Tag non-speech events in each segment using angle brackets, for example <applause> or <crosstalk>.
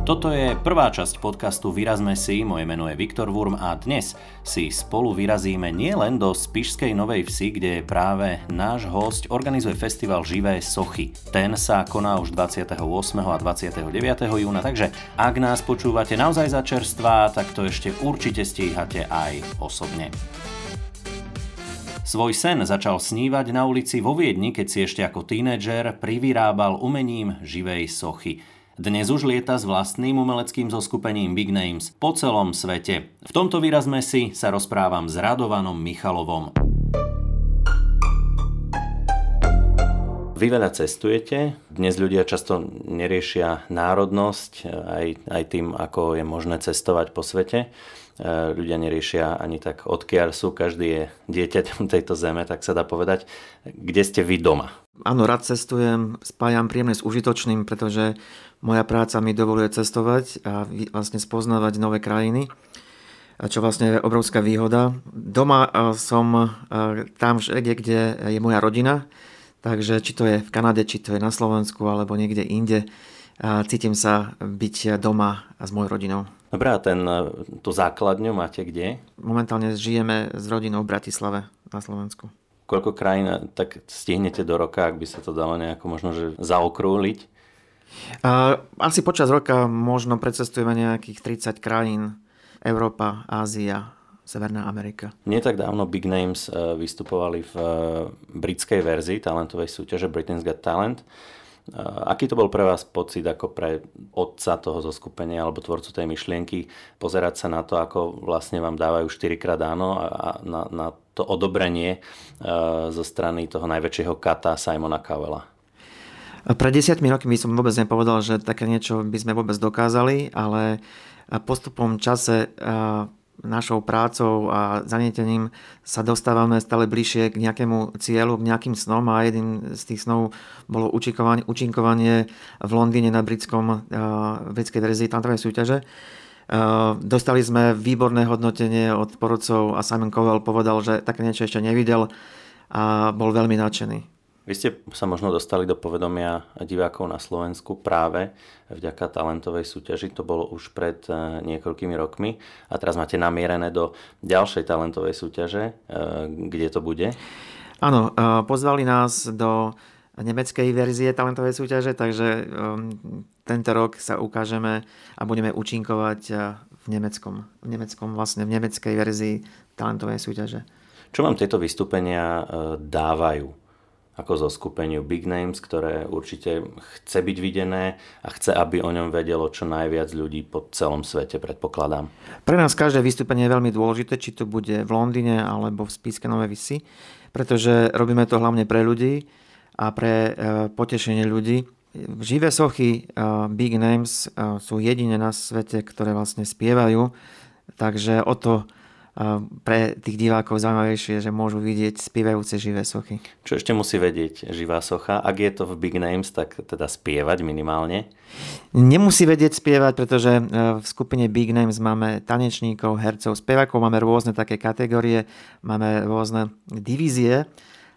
Toto je prvá časť podcastu Vyrazme si, moje meno je Viktor Wurm a dnes si spolu vyrazíme nielen do Spišskej Novej Vsi, kde práve náš host organizuje festival Živé sochy. Ten sa koná už 28. a 29. júna, takže ak nás počúvate naozaj za čerstvá, tak to ešte určite stíhate aj osobne. Svoj sen začal snívať na ulici vo Viedni, keď si ešte ako tínedžer privyrábal umením živej sochy. Dnes už lieta s vlastným umeleckým zoskupením Big Names po celom svete. V tomto výrazme si sa rozprávam s Radovanom Michalovom. Vy veľa cestujete, dnes ľudia často neriešia národnosť aj, aj tým, ako je možné cestovať po svete. Ľudia neriešia ani tak, odkiaľ sú, každý je dieťaťom <laughs> tejto zeme, tak sa dá povedať. Kde ste vy doma? Áno, rád cestujem, spájam príjemné s užitočným, pretože moja práca mi dovoluje cestovať a vlastne spoznávať nové krajiny, čo vlastne je obrovská výhoda. Doma som tam všade, kde je moja rodina, takže či to je v Kanade, či to je na Slovensku alebo niekde inde, cítim sa byť doma s mojou rodinou. Dobre, a ten, tú základňu máte kde? Momentálne žijeme s rodinou v Bratislave na Slovensku. Koľko krajín tak stihnete do roka, ak by sa to dalo nejako možno že zaokrúhliť? Asi počas roka možno precestujeme nejakých 30 krajín. Európa, Ázia, Severná Amerika. Nie tak dávno Big Names e, vystupovali v e, britskej verzii talentovej súťaže Britain's Got Talent. E, aký to bol pre vás pocit ako pre otca toho zoskupenia alebo tvorcu tej myšlienky pozerať sa na to, ako vlastne vám dávajú 4 krát áno a na, na to odobrenie zo strany toho najväčšieho kata Simona Cowella? Pred desiatmi rokmi som vôbec nepovedal, že také niečo by sme vôbec dokázali, ale postupom čase našou prácou a zanietením sa dostávame stále bližšie k nejakému cieľu, k nejakým snom a jedným z tých snov bolo učinkovanie, učinkovanie v Londýne na britskom, britskej verzii tantrovej súťaže. Dostali sme výborné hodnotenie od porodcov a Simon Cowell povedal, že také niečo ešte nevidel a bol veľmi nadšený. Vy ste sa možno dostali do povedomia divákov na Slovensku práve vďaka talentovej súťaži. To bolo už pred e, niekoľkými rokmi. A teraz máte namierené do ďalšej talentovej súťaže. E, kde to bude? Áno, e, pozvali nás do nemeckej verzie talentovej súťaže, takže tento rok sa ukážeme a budeme účinkovať v nemeckom, v nemeckom vlastne v nemeckej verzii talentovej súťaže. Čo vám tieto vystúpenia dávajú? Ako zo skupeniu Big Names, ktoré určite chce byť videné a chce, aby o ňom vedelo čo najviac ľudí po celom svete, predpokladám. Pre nás každé vystúpenie je veľmi dôležité, či to bude v Londýne alebo v Spíske Nové Visi, pretože robíme to hlavne pre ľudí a pre e, potešenie ľudí. Živé sochy e, Big Names e, sú jedine na svete, ktoré vlastne spievajú, takže o to pre tých divákov zaujímavejšie, že môžu vidieť spievajúce živé sochy. Čo ešte musí vedieť živá socha? Ak je to v Big Names, tak teda spievať minimálne? Nemusí vedieť spievať, pretože e, v skupine Big Names máme tanečníkov, hercov, spevákov, máme rôzne také kategórie, máme rôzne divízie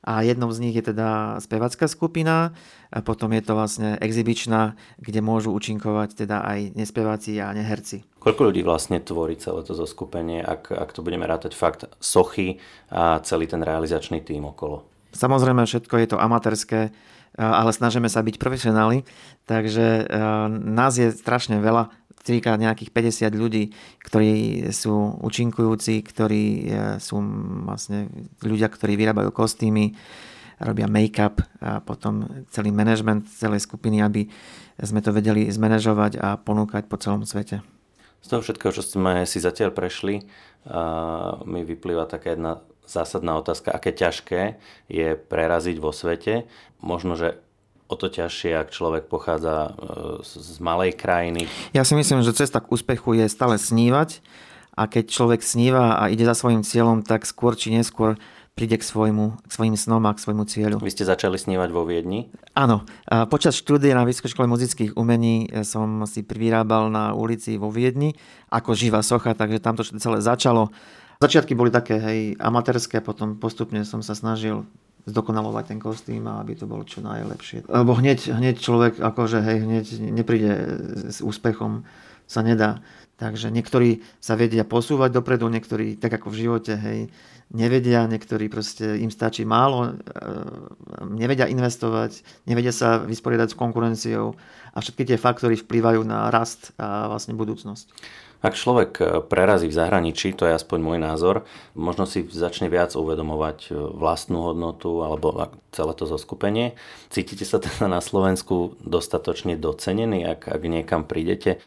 a jednou z nich je teda spevacká skupina, a potom je to vlastne exibičná, kde môžu účinkovať teda aj nespeváci a neherci. Koľko ľudí vlastne tvorí celé to zoskupenie, ak, ak to budeme rátať fakt sochy a celý ten realizačný tým okolo? Samozrejme, všetko je to amatérske, ale snažíme sa byť profesionáli, takže nás je strašne veľa cirka nejakých 50 ľudí, ktorí sú účinkujúci, ktorí e, sú vlastne ľudia, ktorí vyrábajú kostýmy, robia make-up a potom celý management celej skupiny, aby sme to vedeli zmanéžovať a ponúkať po celom svete. Z toho všetkého, čo sme si zatiaľ prešli, mi vyplýva taká jedna zásadná otázka, aké ťažké je preraziť vo svete. Možno, že o to ťažšie, ak človek pochádza e, z malej krajiny. Ja si myslím, že cesta k úspechu je stále snívať a keď človek sníva a ide za svojim cieľom, tak skôr či neskôr príde k, svojmu, k svojim snom a k svojmu cieľu. Vy ste začali snívať vo Viedni? Áno. Počas štúdia na Vysokej škole muzických umení e, som si privyrábal na ulici vo Viedni ako živá socha, takže tam to celé začalo. Začiatky boli také hej, amatérske, potom postupne som sa snažil zdokonalovať ten kostým a aby to bolo čo najlepšie. Lebo hneď, hneď človek akože hej, hneď nepríde s úspechom, sa nedá. Takže niektorí sa vedia posúvať dopredu, niektorí tak ako v živote, hej, nevedia, niektorí proste im stačí málo, e, nevedia investovať, nevedia sa vysporiadať s konkurenciou a všetky tie faktory vplývajú na rast a vlastne budúcnosť. Ak človek e, prerazí v zahraničí, to je aspoň môj názor, možno si začne viac uvedomovať e, vlastnú hodnotu alebo celé to zoskupenie. Cítite sa teda na Slovensku dostatočne docenený, ak, ak niekam prídete?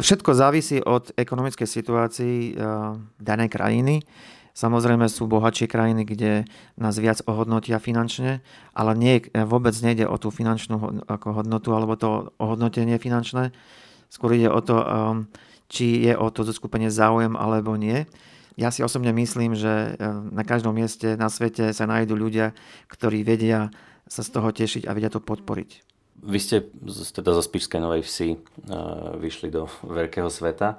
Všetko závisí od ekonomickej situácii e, danej krajiny. Samozrejme sú bohatšie krajiny, kde nás viac ohodnotia finančne, ale nie, vôbec nejde o tú finančnú hodnotu alebo to ohodnotenie finančné. Skôr ide o to, či je o to zoskupenie záujem alebo nie. Ja si osobne myslím, že e, na každom mieste na svete sa nájdú ľudia, ktorí vedia sa z toho tešiť a vedia to podporiť. Vy ste teda zo Spišskej Novej Vsi e, vyšli do veľkého sveta.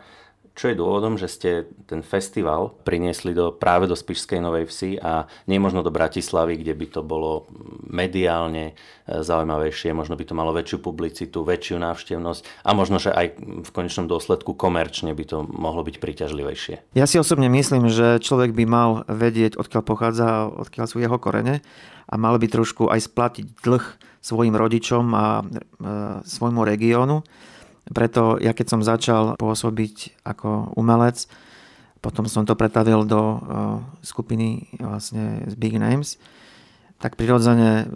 Čo je dôvodom, že ste ten festival priniesli do, práve do Spišskej Novej Vsi a nie možno do Bratislavy, kde by to bolo mediálne e, zaujímavejšie, možno by to malo väčšiu publicitu, väčšiu návštevnosť a možno, že aj v konečnom dôsledku komerčne by to mohlo byť príťažlivejšie. Ja si osobne myslím, že človek by mal vedieť, odkiaľ pochádza, odkiaľ sú jeho korene a mal by trošku aj splatiť dlh svojim rodičom a e, svojmu regiónu preto ja keď som začal pôsobiť ako umelec, potom som to pretavil do uh, skupiny vlastne z Big Names, tak prirodzene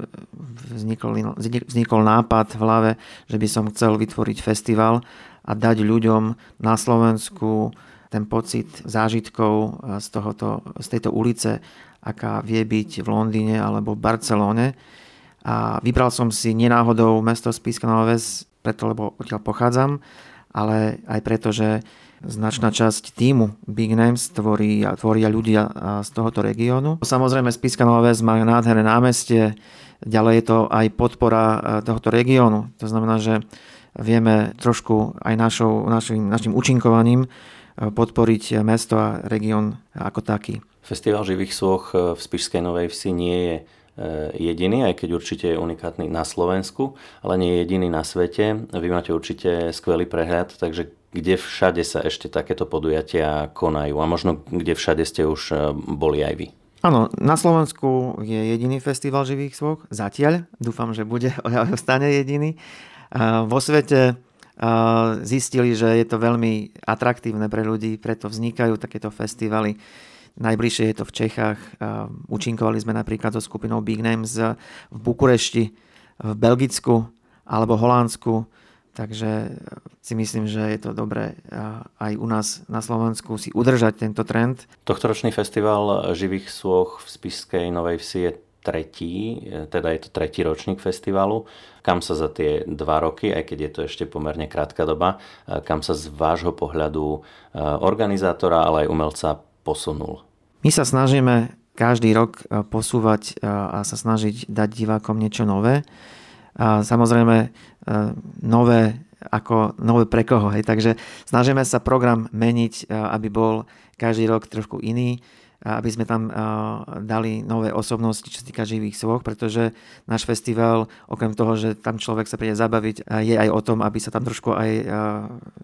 vznikol, vznikol nápad v hlave, že by som chcel vytvoriť festival a dať ľuďom na Slovensku ten pocit zážitkov z, tohoto, z tejto ulice, aká vie byť v Londýne alebo v Barcelone. A vybral som si nenáhodou mesto Spiska Noves preto, lebo odtiaľ pochádzam, ale aj preto, že značná časť týmu Big Names tvorí, tvoria ľudia z tohoto regiónu. Samozrejme, Spiska Nová Ves má nádherné námestie, ďalej je to aj podpora tohoto regiónu. To znamená, že vieme trošku aj našou, našim, našim účinkovaním podporiť mesto a región ako taký. Festival živých svoch v Spišskej Novej Vsi nie je jediný, aj keď určite je unikátny na Slovensku, ale nie je jediný na svete. Vy máte určite skvelý prehľad, takže kde všade sa ešte takéto podujatia konajú a možno kde všade ste už eh, boli aj vy? Áno, na Slovensku je jediný festival živých svoch, zatiaľ. Dúfam, že bude, <laughs> ostane jediný. Vo svete zistili, že je to veľmi atraktívne pre ľudí, preto vznikajú takéto festivaly Najbližšie je to v Čechách. Učinkovali sme napríklad so skupinou Big Names v Bukurešti, v Belgicku alebo Holandsku. Takže si myslím, že je to dobré aj u nás na Slovensku si udržať tento trend. Tohtoročný festival živých svoch v Spišskej Novej Vsi je tretí, teda je to tretí ročník festivalu. Kam sa za tie dva roky, aj keď je to ešte pomerne krátka doba, kam sa z vášho pohľadu organizátora, ale aj umelca posunul? My sa snažíme každý rok e, posúvať e, a sa snažiť dať divákom niečo nové. A samozrejme e, nové ako nové pre koho. Hej. Takže snažíme sa program meniť, aby bol každý rok trošku iný aby sme tam dali nové osobnosti, čo sa týka živých svoch, pretože náš festival, okrem toho, že tam človek sa príde zabaviť, je aj o tom, aby sa tam trošku aj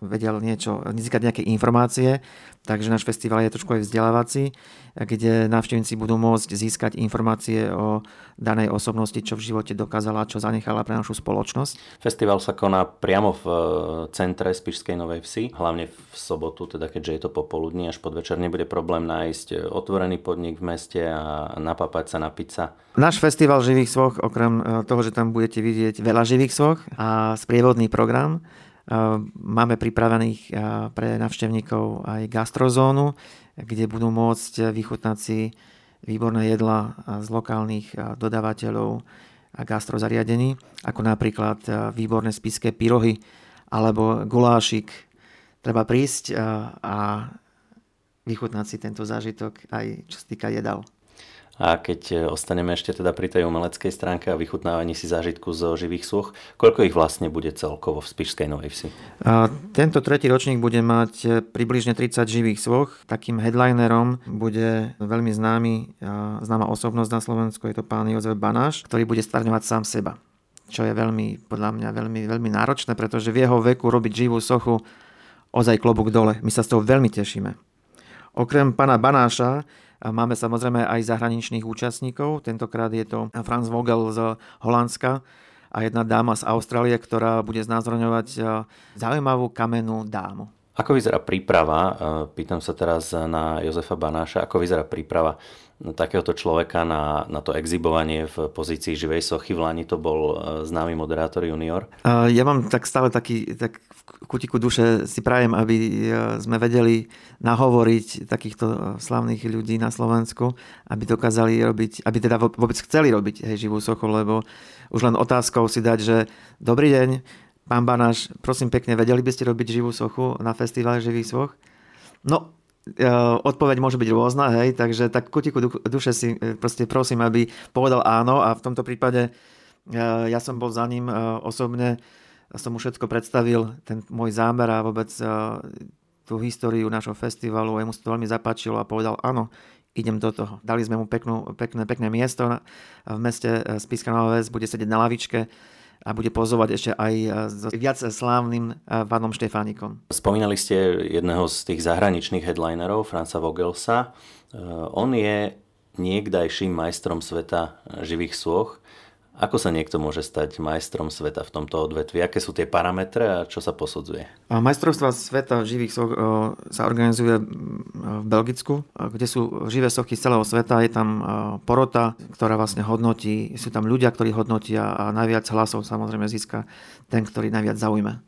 vedel niečo, získať nejaké informácie, takže náš festival je trošku aj vzdelávací, kde návštevníci budú môcť získať informácie o danej osobnosti, čo v živote dokázala, čo zanechala pre našu spoločnosť. Festival sa koná priamo v e, centre Spišskej Novej Vsi, hlavne v sobotu, teda keďže je to popoludní, až podvečer nebude problém nájsť e, otvorený podnik v meste a napapať sa na pizza. Náš festival živých svoch, okrem e, toho, že tam budete vidieť veľa živých svoch a sprievodný program, Máme pripravených pre navštevníkov aj gastrozónu, kde budú môcť vychutnať si výborné jedla z lokálnych dodávateľov a gastrozariadení, ako napríklad výborné spiské pyrohy alebo gulášik. Treba prísť a vychutnať si tento zážitok aj čo sa týka jedal. A keď ostaneme ešte teda pri tej umeleckej stránke a vychutnávaní si zážitku zo živých súch, koľko ich vlastne bude celkovo v Spišskej Novej Vsi? A tento tretí ročník bude mať približne 30 živých svoch. Takým headlinerom bude veľmi známy, známa osobnosť na Slovensku, je to pán Jozef Banáš, ktorý bude stvarňovať sám seba čo je veľmi, podľa mňa veľmi, veľmi náročné, pretože v jeho veku robiť živú sochu ozaj klobúk dole. My sa z toho veľmi tešíme. Okrem pána Banáša máme samozrejme aj zahraničných účastníkov. Tentokrát je to Franz Vogel z Holandska a jedna dáma z Austrálie, ktorá bude znázorňovať zaujímavú kamennú dámu. Ako vyzerá príprava, pýtam sa teraz na Jozefa Banáša, ako vyzerá príprava takéhoto človeka na, na to exibovanie v pozícii živej sochy. V Lani to bol e, známy moderátor junior. Ja mám tak stále taký, tak kutiku duše si prajem, aby e, sme vedeli nahovoriť takýchto e, slavných ľudí na Slovensku, aby dokázali robiť, aby teda vôbec chceli robiť hej, živú sochu, lebo už len otázkou si dať, že dobrý deň, pán Banáš, prosím pekne, vedeli by ste robiť živú sochu na festivale živých soch? No, odpoveď môže byť rôzna, hej, takže tak kutiku duše si e, proste prosím, aby povedal áno a v tomto prípade e, ja som bol za ním e, osobne, som mu všetko predstavil, ten môj zámer a vôbec tú históriu našho festivalu a mu sa to veľmi zapáčilo a povedal áno, idem do toho. Dali sme mu peknú, pekné, pekné miesto v meste Spiska Nová bude sedieť na lavičke, a bude pozovať ešte aj e, s viac slávnym Vanom e, Štefánikom. Spomínali ste jedného z tých zahraničných headlinerov, Franca Vogelsa. On je niekdajším majstrom sveta živých sôch. Ako sa niekto môže stať majstrom sveta v tomto odvetvi? Aké sú tie parametre a čo sa posudzuje? Majstrovstva sveta živých soch sa organizuje v Belgicku, kde sú živé sochy z celého sveta. Je tam porota, ktorá vlastne hodnotí, sú tam ľudia, ktorí hodnotia a najviac hlasov samozrejme získa ten, ktorý najviac zaujme.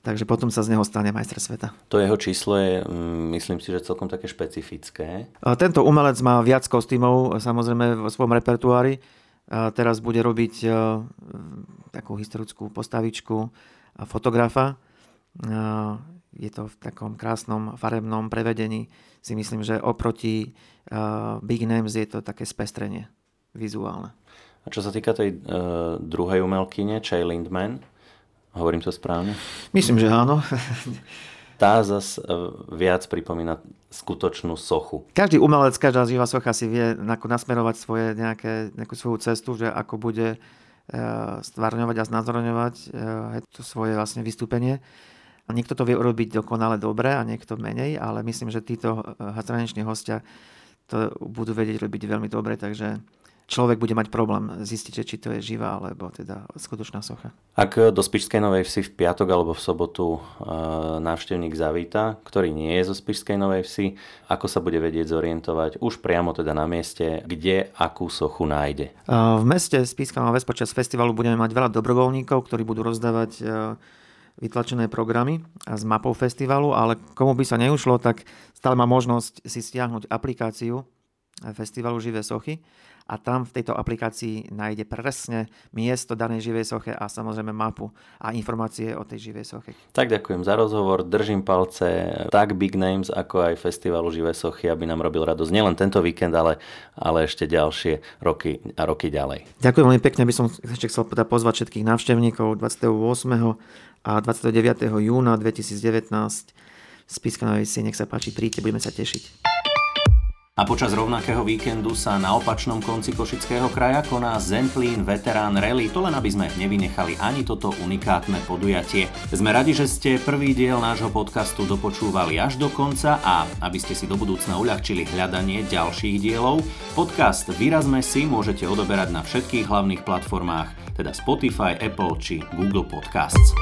Takže potom sa z neho stane majster sveta. To jeho číslo je, mm, myslím si, že celkom také špecifické. Tento umelec má viac kostýmov, samozrejme, vo svojom repertoári teraz bude robiť e, takú historickú postavičku fotografa. E, je to v takom krásnom farebnom prevedení. Si myslím, že oproti e, Big Names je to také spestrenie vizuálne. A čo sa týka tej uh, druhej umelkyne, Chey Lindman, hovorím to správne? Myslím, že áno. <laughs> tá zase viac pripomína skutočnú sochu. Každý umelec, každá živá socha si vie nasmerovať svoje nejaké, nejakú svoju cestu, že ako bude e, stvárňovať a znázorňovať e, to svoje vlastne vystúpenie. Niekto to vie urobiť dokonale dobre a niekto menej, ale myslím, že títo e, zahraniční hostia to budú vedieť robiť veľmi dobre, takže človek bude mať problém zistiť, či to je živá alebo teda skutočná socha. Ak do Spišskej Novej Vsi v piatok alebo v sobotu e, návštevník zavíta, ktorý nie je zo Spišskej Novej Vsi, ako sa bude vedieť zorientovať už priamo teda na mieste, kde akú sochu nájde? E, v meste Spišská Nová Ves počas festivalu budeme mať veľa dobrovoľníkov, ktorí budú rozdávať e, vytlačené programy s mapou festivalu, ale komu by sa neušlo, tak stále má možnosť si stiahnuť aplikáciu festivalu Živé sochy a tam v tejto aplikácii nájde presne miesto danej živej soche a samozrejme mapu a informácie o tej živej soche. Tak ďakujem za rozhovor, držím palce tak Big Names ako aj Festivalu Živé sochy, aby nám robil radosť nielen tento víkend, ale, ale ešte ďalšie roky a roky ďalej. Ďakujem veľmi pekne, by som ešte chcel teda pozvať všetkých návštevníkov 28. a 29. júna 2019 Spiska na nech sa páči, príďte, budeme sa tešiť. A počas rovnakého víkendu sa na opačnom konci Košického kraja koná Zemplín Veterán Rally, to len aby sme nevynechali ani toto unikátne podujatie. Sme radi, že ste prvý diel nášho podcastu dopočúvali až do konca a aby ste si do budúcna uľahčili hľadanie ďalších dielov, podcast Vyrazme si môžete odoberať na všetkých hlavných platformách, teda Spotify, Apple či Google Podcasts.